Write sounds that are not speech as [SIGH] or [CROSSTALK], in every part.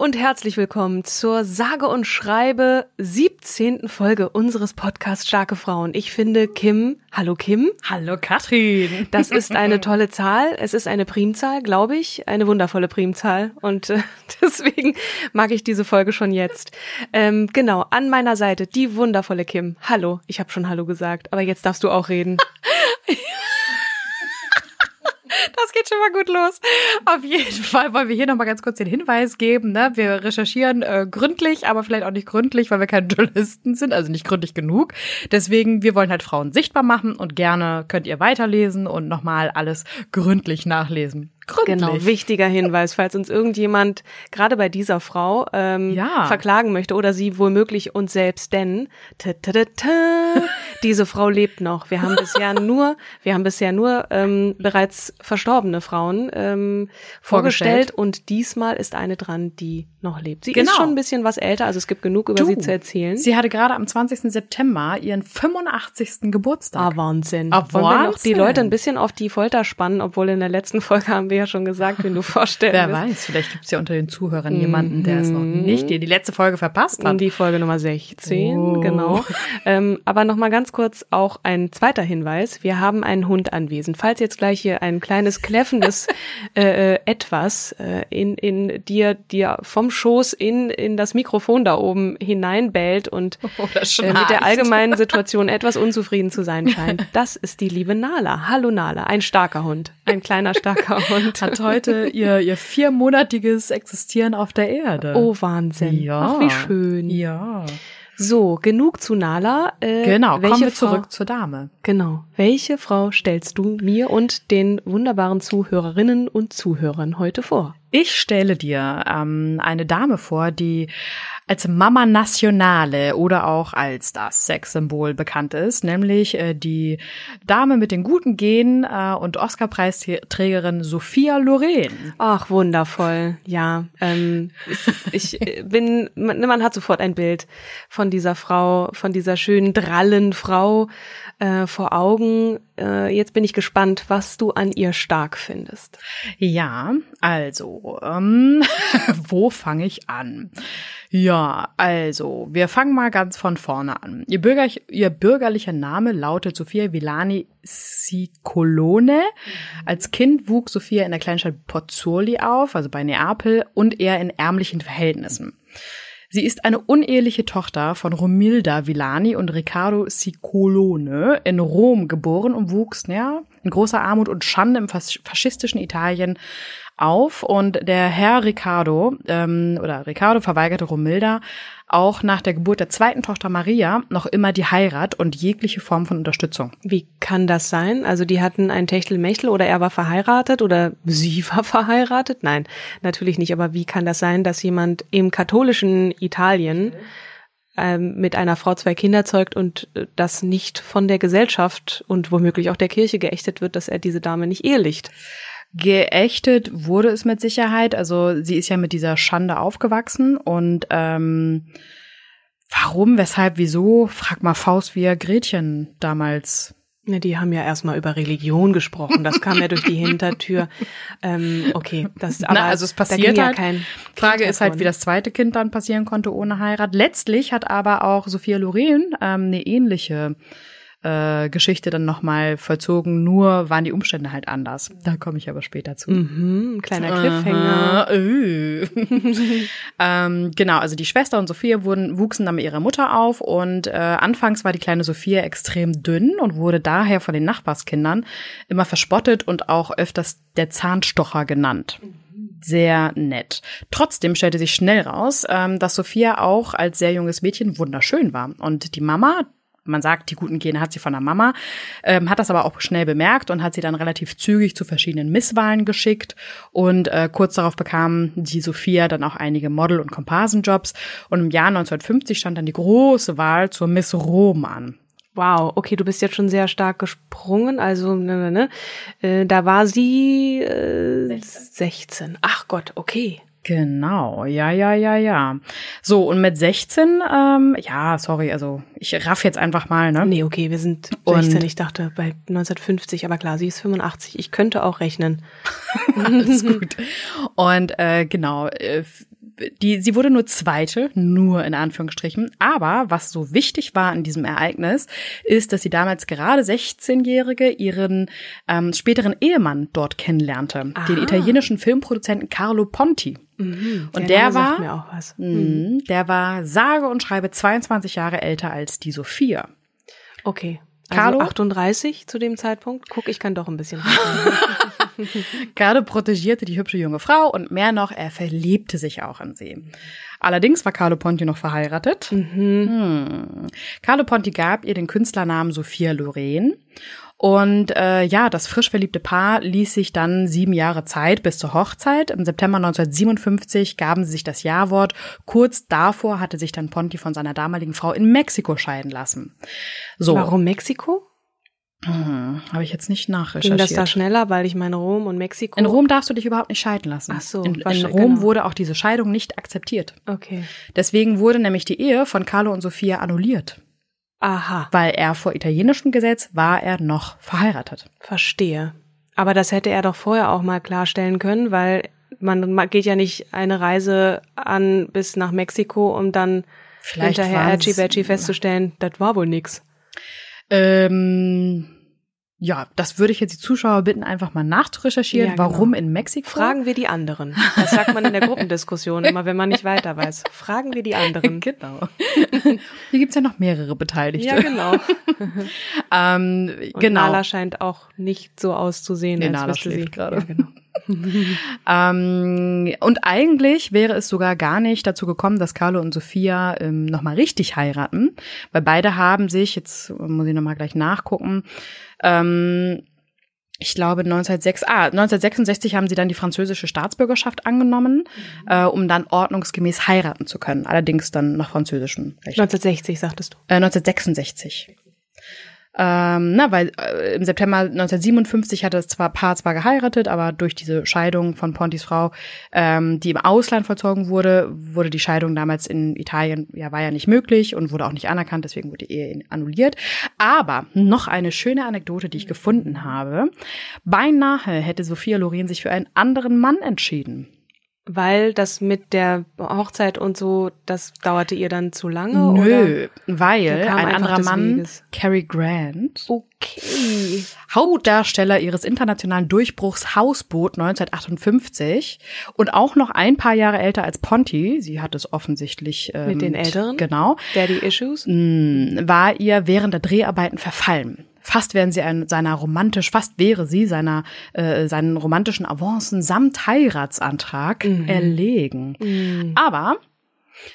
und herzlich willkommen zur sage und schreibe 17. Folge unseres Podcasts Starke Frauen. Ich finde Kim, hallo Kim. Hallo Katrin. Das [LAUGHS] ist eine tolle Zahl. Es ist eine Primzahl, glaube ich, eine wundervolle Primzahl. Und äh, [LAUGHS] deswegen mag ich diese Folge schon jetzt. Ähm, genau, an meiner Seite die wundervolle Kim. Hallo, ich habe schon Hallo gesagt, aber jetzt darfst du auch reden. [LAUGHS] Das geht schon mal gut los. Auf jeden Fall wollen wir hier nochmal ganz kurz den Hinweis geben. Ne? Wir recherchieren äh, gründlich, aber vielleicht auch nicht gründlich, weil wir keine Journalisten sind, also nicht gründlich genug. Deswegen, wir wollen halt Frauen sichtbar machen und gerne könnt ihr weiterlesen und nochmal alles gründlich nachlesen. Gründlich. Genau, wichtiger Hinweis, falls uns irgendjemand gerade bei dieser Frau ähm, Ja. verklagen möchte oder sie womöglich uns selbst, denn ta -ta -ta -ta, diese Frau lebt noch. Wir haben bisher [LAUGHS] nur, wir haben bisher nur ähm, bereits verstorbene Frauen ähm, vorgestellt. Vorgestellt. und diesmal ist eine dran, die noch lebt. Sie ist Genau. schon ein bisschen was älter, also es gibt genug über Du, sie zu erzählen. Sie hatte gerade am 20. September ihren 85. Geburtstag. Ah, Wahnsinn. Ah, Wollen wir noch die Wahnsinn. Leute ein bisschen auf die Folter spannen, obwohl in der letzten Folge haben wir ja schon gesagt, wen du vorstellen Wer wirst. weiß, vielleicht gibt's ja unter den Zuhörern jemanden, der es noch nicht, der die letzte Folge verpasst hat. Die Folge Nummer 16, Oh. genau. Ähm, aber noch mal ganz kurz auch ein zweiter Hinweis. Wir haben einen Hund anwesend. Falls jetzt gleich hier ein kleines kläffendes [LAUGHS] äh, äh, Etwas äh, in, in dir, dir vom Schoß in, in das Mikrofon da oben hineinbellt und [LAUGHS] Oder äh, mit der allgemeinen Situation etwas unzufrieden zu sein scheint, [LAUGHS] das ist die liebe Nala. Hallo Nala, ein starker Hund. Ein kleiner, starker [LAUGHS] Hund. hat heute ihr, ihr viermonatiges Existieren auf der Erde. Oh, Wahnsinn. Ja. Ach, wie schön. Ja. So, genug zu Nala. Äh, Genau, welche kommen wir Frau, zurück zur Dame. Genau. Welche Frau stellst du mir und den wunderbaren Zuhörerinnen und Zuhörern heute vor? Ich stelle dir ähm, eine Dame vor, die als Mama Nationale oder auch als das Sexsymbol bekannt ist, nämlich äh, die Dame mit den guten Genen äh, und Oscarpreisträgerin Sophia Loren. Ach, wundervoll. Ja, ähm, ich, ich äh, bin, man, man hat sofort ein Bild von dieser Frau, von dieser schönen, drallen Frau äh, vor Augen. Äh, jetzt bin ich gespannt, was du an ihr stark findest. Ja, also, ähm, [LAUGHS] wo fange ich an? Ja, also, wir fangen mal ganz von vorne an. Ihr, Bürger, ihr bürgerlicher Name lautet Sophia Villani Cicolone. Als Kind wuchs Sophia in der Kleinstadt Pozzuoli auf, also bei Neapel, und eher in ärmlichen Verhältnissen. Sie ist eine uneheliche Tochter von Romilda Villani und Riccardo Cicolone in Rom geboren und wuchs ja, in großer Armut und Schande im fas faschistischen Italien auf. Und der Herr Riccardo ähm, oder Riccardo verweigerte Romilda auch nach der Geburt der zweiten Tochter Maria noch immer die Heirat und jegliche Form von Unterstützung. Wie kann das sein? Also die hatten ein Techtelmechtel oder er war verheiratet oder sie [LAUGHS] war verheiratet? Nein, natürlich nicht. Aber wie kann das sein, dass jemand im katholischen Italien ähm, mit einer Frau zwei Kinder zeugt und äh, das nicht von der Gesellschaft und womöglich auch der Kirche geächtet wird, dass er diese Dame nicht ehelicht. Geächtet wurde es mit Sicherheit. Also sie ist ja mit dieser Schande aufgewachsen und ähm, warum, weshalb, wieso? Frag mal Faust, wie er Gretchen damals Ne, die haben ja erstmal über Religion gesprochen. Das kam ja durch die [LAUGHS] Hintertür. Ähm, okay, das aber Na, also es passiert halt. ja Frage ist halt, wie das zweite Kind dann passieren konnte ohne Heirat. Letztlich hat aber auch Sophia Loren ähm, eine ähnliche äh, Geschichte dann nochmal vollzogen, nur waren die Umstände halt anders. Da komme ich aber später zu. Mhm, ein kleiner Cliffhanger. Aha, äh. [LAUGHS] ähm, genau, also die Schwester und Sophia wurden, wuchsen dann mit ihrer Mutter auf und äh, anfangs war die kleine Sophia extrem dünn und wurde daher von den Nachbarskindern immer verspottet und auch öfters der Zahnstocher genannt sehr nett. Trotzdem stellte sich schnell raus, ähm, dass Sophia auch als sehr junges Mädchen wunderschön war. Und die Mama, man sagt, die guten Gene hat sie von der Mama, ähm, hat das aber auch schnell bemerkt und hat sie dann relativ zügig zu verschiedenen Misswahlen geschickt. Und äh, kurz darauf bekam die Sophia dann auch einige Model- und Komparsenjobs. Und im Jahr 1950 stand dann die große Wahl zur Miss Rom an. Wow, okay, du bist jetzt schon sehr stark gesprungen. Also, ne, ne, ne. Äh, da war sie äh, 16. Ach Gott, okay. Genau, ja, ja, ja, ja. So, und mit 16, ähm, ja, sorry, also ich raff jetzt einfach mal, ne? Nee, okay, wir sind Und- 16. Ich dachte bei 1950, aber klar, sie ist 85. Ich könnte auch rechnen. [LAUGHS] Alles gut. Und äh, genau, äh, die, sie wurde nur Zweite, nur in Anführungsstrichen. Aber was so wichtig war in diesem Ereignis, ist, dass sie damals gerade 16-Jährige ihren ähm, späteren Ehemann dort kennenlernte, den Ah. italienischen Filmproduzenten Carlo Ponti. Mhm, Und der, der war- was. Mhm. Der war sage und schreibe 22 Jahre älter als die Sophia. Okay. Also Carlo? 38 zu dem Zeitpunkt. Guck, ich kann doch ein bisschen [LAUGHS] [LAUGHS] Carlo protegierte die hübsche junge Frau und mehr noch, er verliebte sich auch in sie. Allerdings war Carlo Ponti noch verheiratet. Hm. Carlo Ponti gab ihr den Künstlernamen Sophia Loren. Und äh, ja, das frisch verliebte Paar ließ sich dann sieben Jahre Zeit bis zur Hochzeit. Im September 1957 gaben sie sich das Ja-Wort. Kurz davor hatte sich dann Ponti von seiner damaligen Frau in Mexiko scheiden lassen. So, Warum Mexiko? Hm, habe ich jetzt nicht Ging nachrecherchiert. das da schneller, weil ich meine Rom und Mexiko. In Rom darfst du dich überhaupt nicht scheiden lassen. Ach so, In, in Rom genau. wurde auch diese Scheidung nicht akzeptiert. Okay. Deswegen wurde nämlich die Ehe von Carlo und Sophia annulliert, Aha, weil er vor italienischem Gesetz war er noch verheiratet. verstehe. Aber das hätte er doch vorher auch mal klarstellen können, weil man ma- geht ja nicht eine Reise an bis nach Mexiko, um dann Vielleicht hinterher Edgy Badgy festzustellen, das war wohl nix. Ähm, ja, das würde ich jetzt die Zuschauer bitten, einfach mal nachzurecherchieren, Ja, genau. warum in Mexiko. Fragen wir die anderen. Das sagt man in der Gruppendiskussion immer, wenn man nicht weiter weiß. Fragen wir die anderen. [LAUGHS] Genau. Hier gibt's ja noch mehrere Beteiligte. Ja, genau. [LAUGHS] ähm, Und genau. Nala scheint auch nicht so auszusehen, Nee, als Nala wüsste sie. schläft gerade. Ja, genau. [LAUGHS] Ähm, und eigentlich wäre es sogar gar nicht dazu gekommen, dass Carlo und Sophia ähm, nochmal richtig heiraten, weil beide haben sich, jetzt muss ich nochmal gleich nachgucken, ähm, ich glaube 1906, ah, 1966 haben sie dann die französische Staatsbürgerschaft angenommen, äh, um dann ordnungsgemäß heiraten zu können, allerdings dann nach französischem Recht. 1960 sagtest du. Äh, 1966. Ähm, na, weil äh, im September 1957 hatte das zwar Paar zwar geheiratet, aber durch diese Scheidung von Pontis Frau, ähm, die im Ausland vollzogen wurde, wurde die Scheidung damals in Italien ja war ja nicht möglich und wurde auch nicht anerkannt, deswegen wurde die Ehe annulliert. Aber noch eine schöne Anekdote, die ich gefunden habe: Beinahe hätte Sophia Loren sich für einen anderen Mann entschieden. Weil das mit der Hochzeit und so, das dauerte ihr dann zu lange? Nö, Oder? weil ein anderer Mann, Weges. Cary Grant, Okay. Hauptdarsteller ihres internationalen Durchbruchs Hausboot 1958 und auch noch ein paar Jahre älter als Ponty, sie hat es offensichtlich ähm, Mit den Älteren? genau, Daddy Issues? mh, war ihr während der Dreharbeiten verfallen. Fast wären sie ein, seiner romantisch, fast wäre sie seiner äh, seinen romantischen Avancen samt Heiratsantrag erlegen. Aber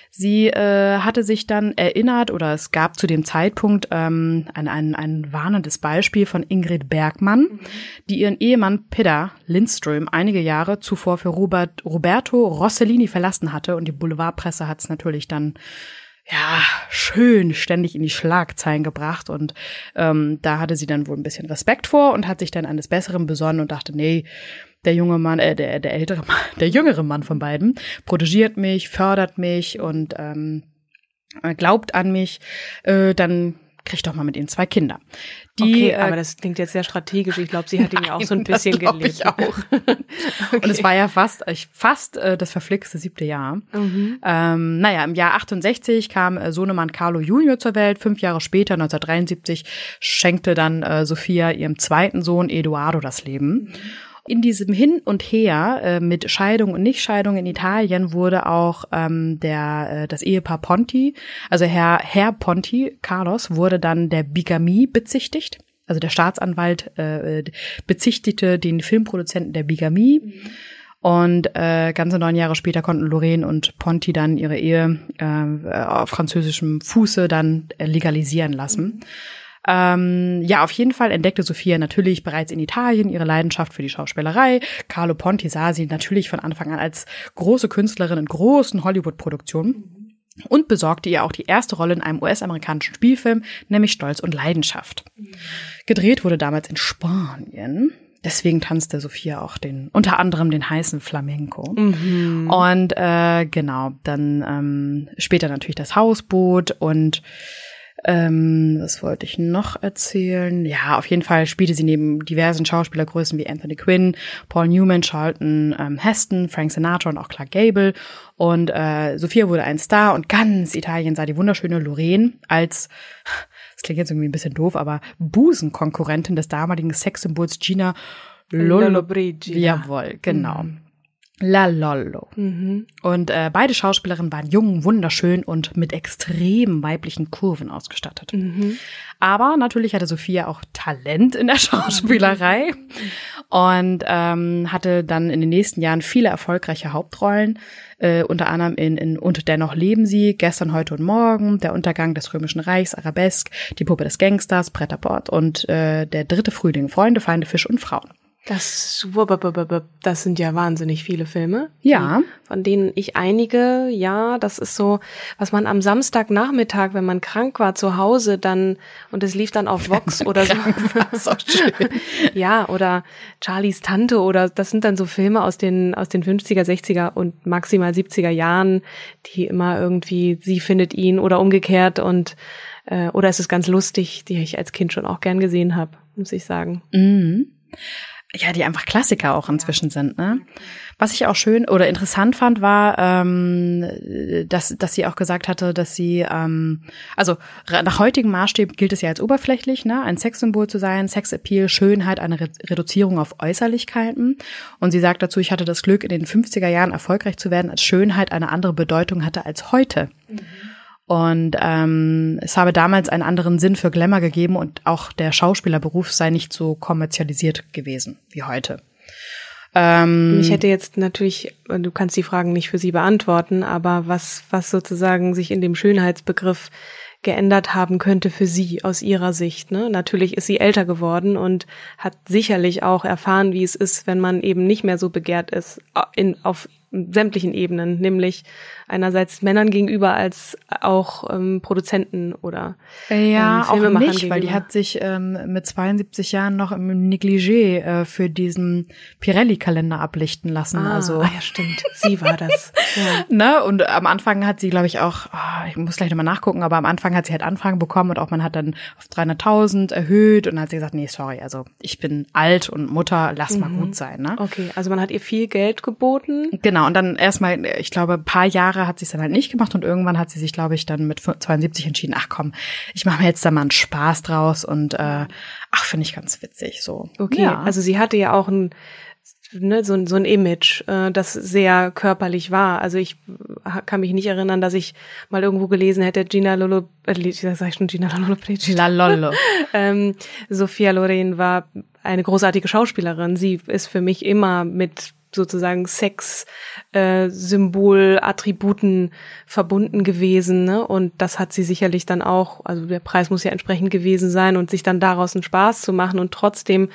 Sie äh, hatte sich dann erinnert oder es gab zu dem Zeitpunkt ähm, ein, ein, ein warnendes Beispiel von Ingrid Bergmann, die ihren Ehemann Pidda Lindström einige Jahre zuvor für Robert, Roberto Rossellini verlassen hatte. Und die Boulevardpresse hat es natürlich dann ja, schön ständig in die Schlagzeilen gebracht und ähm, da hatte sie dann wohl ein bisschen Respekt vor und hat sich dann eines Besseren besonnen und dachte, nee, der junge Mann, äh, der, der ältere [LAUGHS] Mann, der jüngere Mann von beiden, protegiert mich, fördert mich und ähm, glaubt an mich, äh, dann krieg doch mal mit ihm zwei Kinder. Die, okay, äh, aber das klingt jetzt sehr strategisch. Ich glaube, sie hat [LAUGHS] ihn ja auch so ein bisschen das gelebt. Ich auch. okay. [LAUGHS] Und es war ja fast, fast äh, das verflixte siebte Jahr. Mhm. Ähm, naja, im Jahr 68 kam äh, Sohnemann Carlo Junior zur Welt. Fünf Jahre später, 1973, schenkte dann äh, Sophia ihrem zweiten Sohn Eduardo das Leben. Mhm. In diesem Hin und Her äh, mit Scheidung und Nichtscheidung in Italien wurde auch ähm, der äh, das Ehepaar Ponti, also Herr Herr Ponti Carlos wurde dann der Bigamie bezichtigt. Also der Staatsanwalt äh, bezichtigte den Filmproduzenten der Bigamie. Mhm. Und äh, ganze neun Jahre später konnten Lorraine und Ponti dann ihre Ehe äh, auf französischem Fuße dann legalisieren lassen. Mhm. Ähm, ja, auf jeden Fall entdeckte Sophia natürlich bereits in Italien ihre Leidenschaft für die Schauspielerei. Carlo Ponti sah sie natürlich von Anfang an als große Künstlerin in großen Hollywood-Produktionen und besorgte ihr auch die erste Rolle in einem US-amerikanischen Spielfilm, nämlich Stolz und Leidenschaft. Gedreht wurde damals in Spanien. Deswegen tanzte Sophia auch den, unter anderem den heißen Flamenco. Mhm. Und äh, genau, dann ähm, später natürlich das Hausboot und ähm, was wollte ich noch erzählen? Ja, auf jeden Fall spielte sie neben diversen Schauspielergrößen wie Anthony Quinn, Paul Newman, Charlton ähm, Heston, Frank Sinatra und auch Clark Gable. Und äh, Sophia wurde ein Star und ganz Italien sah die wunderschöne Lorraine als das klingt jetzt irgendwie ein bisschen doof, aber Busenkonkurrentin des damaligen Sexsymbols Gina Lollobrigida. Jawohl, genau. Mhm. La Lollo. Mhm. Und äh, beide Schauspielerinnen waren jung, wunderschön und mit extremen weiblichen Kurven ausgestattet. Mhm. Aber natürlich hatte Sophia auch Talent in der [LAUGHS] Schauspielerei mhm. und ähm, hatte dann in den nächsten Jahren viele erfolgreiche Hauptrollen, äh, unter anderem in, in Und dennoch leben sie, Gestern, heute und morgen, Der Untergang des Römischen Reichs, Arabesque, Die Puppe des Gangsters, Pret Bord und äh, Der dritte Frühling, Freunde, Feinde, Fisch und Frauen. Das, das sind ja wahnsinnig viele Filme. Ja. Von denen ich einige, ja, das ist so, was man am Samstagnachmittag, wenn man krank war, zu Hause dann, und es lief dann auf Vox oder so. [LAUGHS] schön. ja, oder Charlies Tante oder das sind dann so Filme aus den, aus den 50er, 60er und maximal 70er Jahren, die immer irgendwie, sie findet ihn oder umgekehrt und, äh, oder es ist ganz lustig, die ich als Kind schon auch gern gesehen habe, muss ich sagen. Mhm ja, die einfach Klassiker auch inzwischen sind. Ne? Was ich auch schön oder interessant fand, war, ähm, dass, dass sie auch gesagt hatte, dass sie, ähm, also nach heutigem Maßstab gilt es ja als oberflächlich, ne, ein Sexsymbol zu sein, Sexappeal, Schönheit, eine Re Reduzierung auf Äußerlichkeiten. Und sie sagt dazu, ich hatte das Glück, in den 50er Jahren erfolgreich zu werden, als Schönheit eine andere Bedeutung hatte als heute. Mhm. Und ähm, es habe damals einen anderen Sinn für Glamour gegeben und auch der Schauspielerberuf sei nicht so kommerzialisiert gewesen wie heute. Ähm, ich hätte jetzt natürlich, du kannst die Fragen nicht für sie beantworten, aber was, was sozusagen sich in dem Schönheitsbegriff geändert haben könnte für sie aus ihrer Sicht. Ne? Natürlich ist sie älter geworden und hat sicherlich auch erfahren, wie es ist, wenn man eben nicht mehr so begehrt ist in, auf sämtlichen Ebenen, nämlich einerseits Männern gegenüber als auch ähm, Produzenten oder ähm, ja auch nicht, gegenüber. weil die hat sich ähm, mit 72 Jahren noch im Negligé äh, für diesen Pirelli-Kalender ablichten lassen. Ah, also ja, stimmt, sie war das. [LAUGHS] ja. Ne? Und am Anfang hat sie, glaube ich, auch, oh, ich muss gleich nochmal nachgucken, aber am Anfang hat sie halt Anfragen bekommen und auch man hat dann auf 300.000 erhöht und dann hat sie gesagt, nee, sorry, also ich bin alt und Mutter, lass mhm. mal gut sein. Ne? Okay, also man hat ihr viel Geld geboten. Genau, und dann erstmal, ich glaube, ein paar Jahre hat sie es dann halt nicht gemacht und irgendwann hat sie sich, glaube ich, dann mit 72 entschieden, ach komm, ich mache mir jetzt da mal einen Spaß draus und äh, ach, finde ich ganz witzig so. Okay, ja. also sie hatte ja auch ein ne, so, so ein Image, äh, das sehr körperlich war. Also ich kann mich nicht erinnern, dass ich mal irgendwo gelesen hätte, Gina Lolo, äh, sag ich schon Gina Lolo La Lolo. [LAUGHS] ähm, Sophia Loren war eine großartige Schauspielerin. Sie ist für mich immer mit sozusagen Sex-Symbol, äh, verbunden gewesen. Ne? Und das hat sie sicherlich dann auch, also der Preis muss ja entsprechend gewesen sein und sich dann daraus einen Spaß zu machen und trotzdem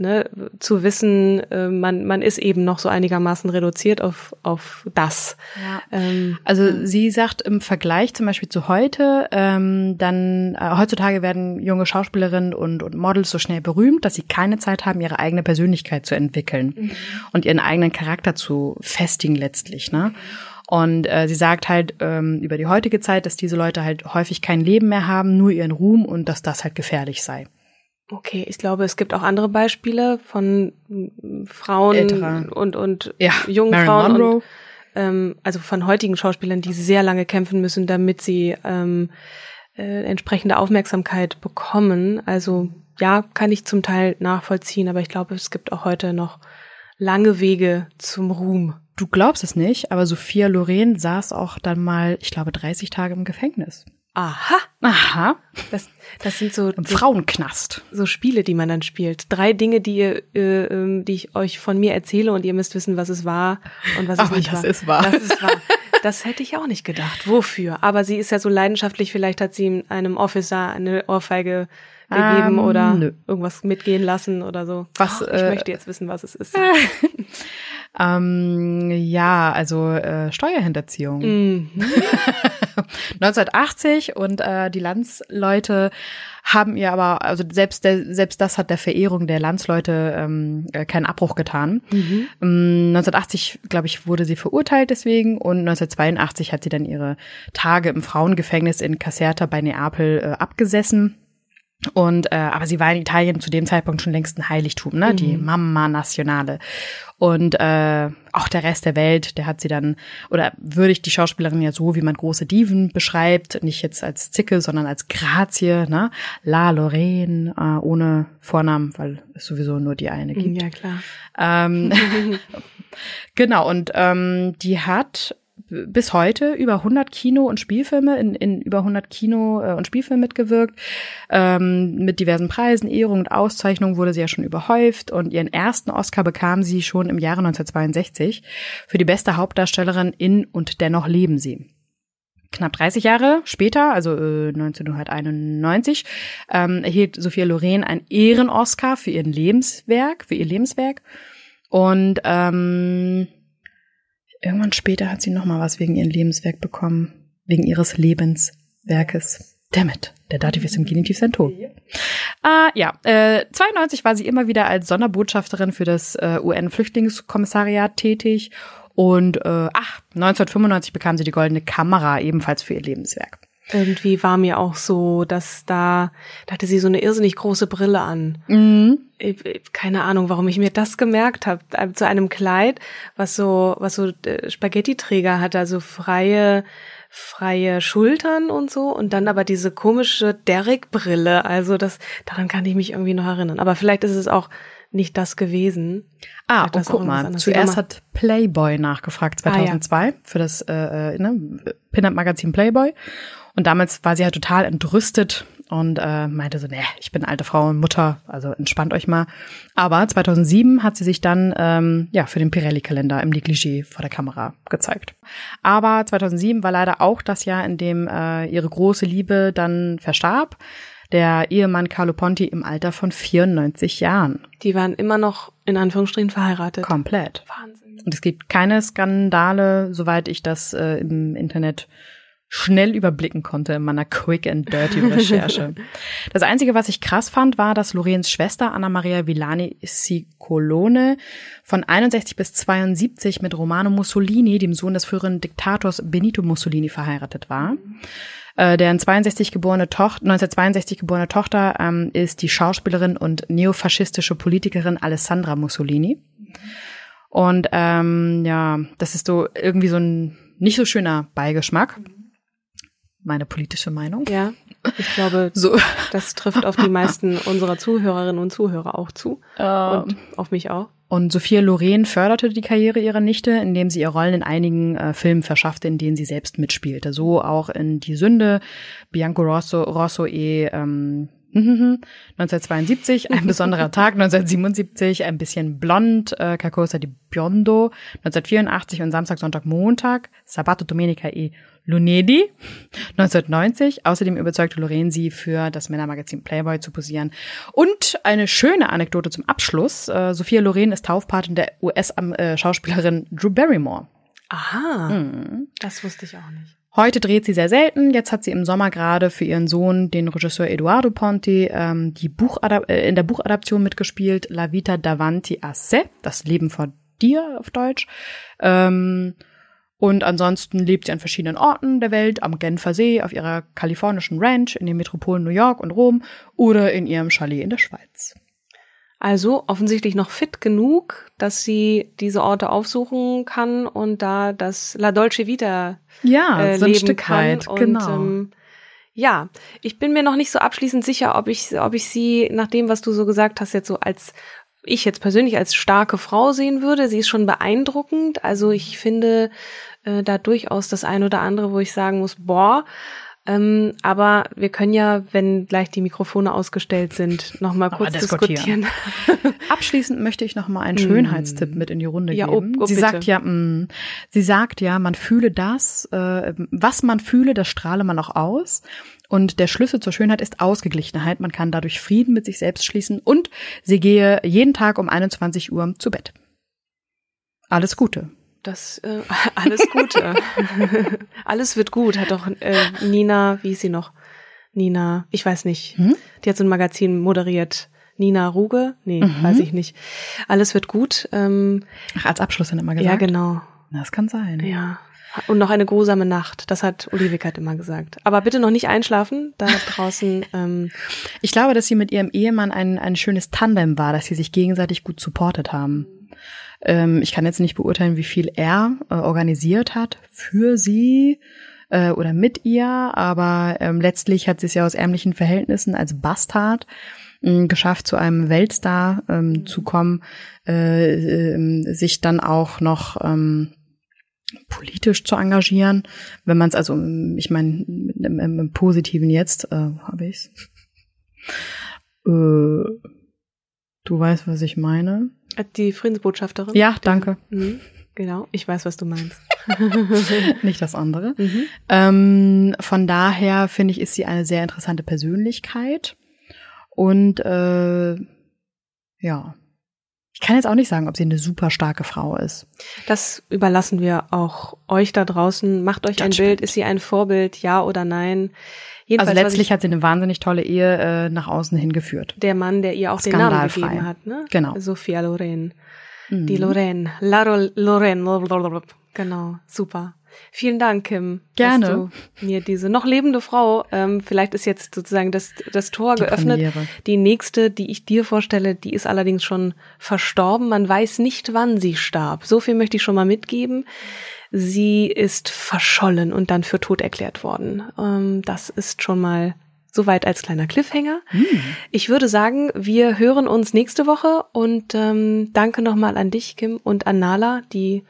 ne, zu wissen, äh, man, man ist eben noch so einigermaßen reduziert auf, auf das. Ja. Ähm, also sie sagt im Vergleich zum Beispiel zu heute, ähm, dann äh, heutzutage werden junge Schauspielerinnen und, und Models so schnell berühmt, dass sie keine Zeit haben, ihre eigene Persönlichkeit zu entwickeln mhm. und ihren eigenen Charakter zu festigen letztlich. Ne? Und äh, sie sagt halt ähm, über die heutige Zeit, dass diese Leute halt häufig kein Leben mehr haben, nur ihren Ruhm und dass das halt gefährlich sei. Okay, ich glaube, es gibt auch andere Beispiele von Frauen Ältere. und und ja, jungen Marilyn Frauen Monroe. und ähm, also von heutigen Schauspielern, die sehr lange kämpfen müssen, damit sie ähm, äh, entsprechende Aufmerksamkeit bekommen. Also ja, kann ich zum Teil nachvollziehen, aber ich glaube, es gibt auch heute noch lange Wege zum Ruhm. Du glaubst es nicht, aber Sophia Loren saß auch dann mal, ich glaube, 30 Tage im Gefängnis. Aha. Aha. Das, das sind so Im Frauenknast. So Spiele, die man dann spielt. Drei Dinge, die ihr, äh, ähm, die ich euch von mir erzähle und ihr müsst wissen, was es war und was Aber es nicht das war. Ist wahr. Das ist wahr. Das hätte ich auch nicht gedacht. Wofür? Aber sie ist ja so leidenschaftlich. Vielleicht hat sie einem Officer eine Ohrfeige gegeben um, oder nö. irgendwas mitgehen lassen oder so. Was? Oh, ich äh, möchte jetzt wissen, was es ist. [LAUGHS] ähm, ja, also äh, Steuerhinterziehung. Mhm. [LAUGHS] [LAUGHS] 1980 und äh, die Landsleute haben ihr aber, also selbst der, selbst das hat der Verehrung der Landsleute ähm, äh, keinen Abbruch getan. Mhm. 1980, glaube ich, wurde sie verurteilt deswegen und 1982 hat sie dann ihre Tage im Frauengefängnis in Caserta bei Neapel äh, abgesessen. Und äh, aber sie war in Italien zu dem Zeitpunkt schon längst ein Heiligtum, ne? Mhm. Die Mamma Nationale. Und äh, auch der Rest der Welt, der hat sie dann, oder würdigt die Schauspielerin ja so, wie man große Diven beschreibt, nicht jetzt als Zicke, sondern als Grazie, ne? La Lorraine, äh, ohne Vornamen, weil es sowieso nur die eine gibt. Ja, klar. Ähm, [LAUGHS] [LAUGHS] genau, und ähm, die hat bis heute über 100 Kino- und Spielfilme, in, in über 100 Kino- äh, und Spielfilmen mitgewirkt. Ähm, mit diversen Preisen, Ehrungen und Auszeichnungen wurde sie ja schon überhäuft und ihren ersten Oscar bekam sie schon im Jahre 1962 für die beste Hauptdarstellerin in Und dennoch leben sie. Knapp 30 Jahre später, also äh, 1991, ähm, erhielt Sophia Loren einen Ehren-Oscar für ihren Lebenswerk, für ihr Lebenswerk. Und ähm, Irgendwann später hat sie noch mal was wegen ihrem Lebenswerk bekommen, wegen ihres Lebenswerkes. Dammit, der Dativ ist im Genitiv sein Ton. Ah, ja, äh, 92 war sie immer wieder als Sonderbotschafterin für das äh, UN-Flüchtlingskommissariat tätig und äh, ach, 1995 bekam sie die Goldene Kamera ebenfalls für ihr Lebenswerk irgendwie war mir auch so, dass da, da hatte sie so eine irrsinnig große Brille an. Mhm. Keine Ahnung, warum ich mir das gemerkt habe. Zu einem Kleid, was so, was so äh, Spaghetti-Träger hat, also freie, freie Schultern und so und dann aber diese komische Derrick-Brille. Also das, daran kann ich mich irgendwie noch erinnern. Aber vielleicht ist es auch nicht das gewesen. Ah, und guck mal, zuerst hat Playboy nachgefragt, 2002, ah, ja. für das äh, äh ne, Pin-Up-Magazin Playboy. Und damals war sie halt total entrüstet und äh, meinte so, nee, ich bin alte Frau und Mutter, also entspannt euch mal. Aber 2007 hat sie sich dann ähm, ja für den Pirelli-Kalender im Negligé vor der Kamera gezeigt. Aber 2007 war leider auch das Jahr, in dem äh, ihre große Liebe dann verstarb. Der Ehemann Carlo Ponti im Alter von 94 Jahren. Die waren immer noch in Anführungsstrichen verheiratet. Komplett. Wahnsinn. Und es gibt keine Skandale, soweit ich das äh, im Internet schnell überblicken konnte in meiner Quick and Dirty [LAUGHS] Recherche. das Einzige, was ich krass fand, war, dass Lorens Schwester Anna Maria Villani Sicolone von 61 bis 72 mit Romano Mussolini, dem Sohn des früheren Diktators Benito Mussolini, verheiratet war. Äh, deren 62 geborene Tochter, 1962 geborene Tochter ähm, ist die Schauspielerin und neofaschistische Politikerin Alessandra Mussolini. Und ähm, ja, das ist so irgendwie so ein nicht so schöner Beigeschmack meine politische Meinung. Ja, ich glaube, [LAUGHS] so. das trifft auf die meisten unserer Zuhörerinnen und Zuhörer auch zu. Ähm. Und auf mich auch. Und Sophia Loren förderte die Karriere ihrer Nichte, indem sie ihr Rollen in einigen äh, Filmen verschaffte, in denen sie selbst mitspielte. So auch in Die Sünde, Bianco Rosso, Rosso e ähm, 1972, ein besonderer Tag, 1977, ein bisschen blond, äh, Carcosa di Biondo, 1984 und Samstag, Sonntag, Montag, Sabato, Domenica e Lunedi, 1990. Außerdem überzeugte sie für das Männermagazin Playboy zu posieren. Und eine schöne Anekdote zum Abschluss. Äh, Sophia Loren ist Taufpatin der US-Schauspielerin Drew Barrymore. Aha, mhm. das wusste ich auch nicht. Heute dreht sie sehr selten. Jetzt hat sie im Sommer gerade für ihren Sohn, den Regisseur Eduardo Ponti, ähm, die Buchadap äh, in der Buchadaption mitgespielt, La Vita davanti a se, das Leben vor dir auf Deutsch. Ähm, und ansonsten lebt sie an verschiedenen Orten der Welt, am Genfer See, auf ihrer kalifornischen Ranch, in den Metropolen New York und Rom oder in ihrem Chalet in der Schweiz. Also offensichtlich noch fit genug, dass sie diese Orte aufsuchen kann und da das La Dolce Vita ja, äh, so leben kann. Weit, genau. Und, ähm, ja, ich bin mir noch nicht so abschließend sicher, ob ich, ob ich sie nach dem, was du so gesagt hast, jetzt so als ich jetzt persönlich als starke Frau sehen würde. Sie ist schon beeindruckend. Also ich finde äh, da durchaus das ein oder andere, wo ich sagen muss, boah, ähm, aber wir können ja, wenn gleich die Mikrofone ausgestellt sind, noch mal kurz diskutieren. diskutieren. [LAUGHS] Abschließend möchte ich noch mal einen Schönheitstipp mit in die Runde ja, geben. Oh, oh, sie bitte. sagt ja, mh, mm, sie sagt ja, man fühle das, äh, was man fühle, das strahle man auch aus. Und der Schlüssel zur Schönheit ist Ausgeglichenheit. Man kann dadurch Frieden mit sich selbst schließen und sie gehe jeden Tag um 21 Uhr zu Bett. Alles Gute das äh, [LAUGHS] alles Gute. [LAUGHS] alles wird gut, hat doch äh, Nina, wie ist sie noch? Nina, ich weiß nicht. Hm? Die hat so ein Magazin moderiert. Nina Ruge? Nee, mhm. weiß ich nicht. Alles wird gut. Ähm, Ach, als Abschluss dann immer gesagt? Ja, genau. Das kann sein. Ja. Und noch eine grusame Nacht. Das hat Olivik hat immer gesagt. Aber bitte noch nicht einschlafen. Da draußen. [LAUGHS] Ähm, ich glaube, dass sie mit ihrem Ehemann ein, ein schönes Tandem war, dass sie sich gegenseitig gut supportet haben. Ähm, ich kann jetzt nicht beurteilen, wie viel er äh, organisiert hat für sie äh, oder mit ihr, aber ähm, letztlich hat sie es ja aus ärmlichen Verhältnissen als Bastard äh, geschafft, zu einem Weltstar ähm, zu kommen, äh, äh, sich dann auch noch ähm, politisch zu engagieren, wenn man es also, ich meine, im, im, im, Positiven jetzt äh, habe ich's. Äh, du weißt, was ich meine. Die Friedensbotschafterin? Ja, danke. Mhm, genau, ich weiß, was du meinst. [LAUGHS] Nicht das andere. Mhm. Ähm, von daher finde ich, ist sie eine sehr interessante Persönlichkeit. Und äh, ja, ich kann jetzt auch nicht sagen, ob sie eine super starke Frau ist. Das überlassen wir auch euch da draußen. Macht euch das ein stimmt. Bild. Ist sie ein Vorbild, ja oder nein? Jedenfalls also letztlich hat sie eine wahnsinnig tolle Ehe äh, nach außen hingeführt. Der Mann, der ihr auch den Namen gegeben hat, ne? Genau. Sophia Loren. Mhm. Die Loren. La Loren. Genau, super. Vielen Dank, Kim. Gerne. Dass du mir diese noch lebende Frau, ähm, vielleicht ist jetzt sozusagen das, das Tor die geöffnet. Premiere. Die nächste, die ich dir vorstelle, die ist allerdings schon verstorben. Man weiß nicht, wann sie starb. So viel möchte ich schon mal mitgeben. Sie ist verschollen und dann für tot erklärt worden. Ähm, das ist schon mal Soweit als kleiner Cliffhanger. Mm. Ich würde sagen, wir hören uns nächste Woche und ähm, danke nochmal an dich, Kim, und an Nala, die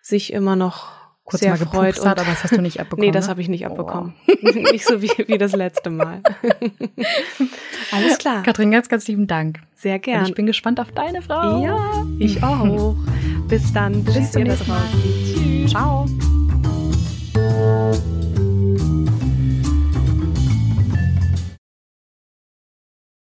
sich immer noch Kurz sehr mal freut. Und, hat, aber das hast du nicht [LAUGHS] abbekommen. nee, das ne? habe ich nicht abbekommen. Oh. [LAUGHS] nicht so wie, wie das letzte Mal. [LAUGHS] Alles klar. Katrin, ganz, ganz lieben Dank. Sehr gern. Und ich bin gespannt auf deine Frau. Ja, ich auch. Bis dann. Bis zum nächsten Mal. Tschüss. Ciao.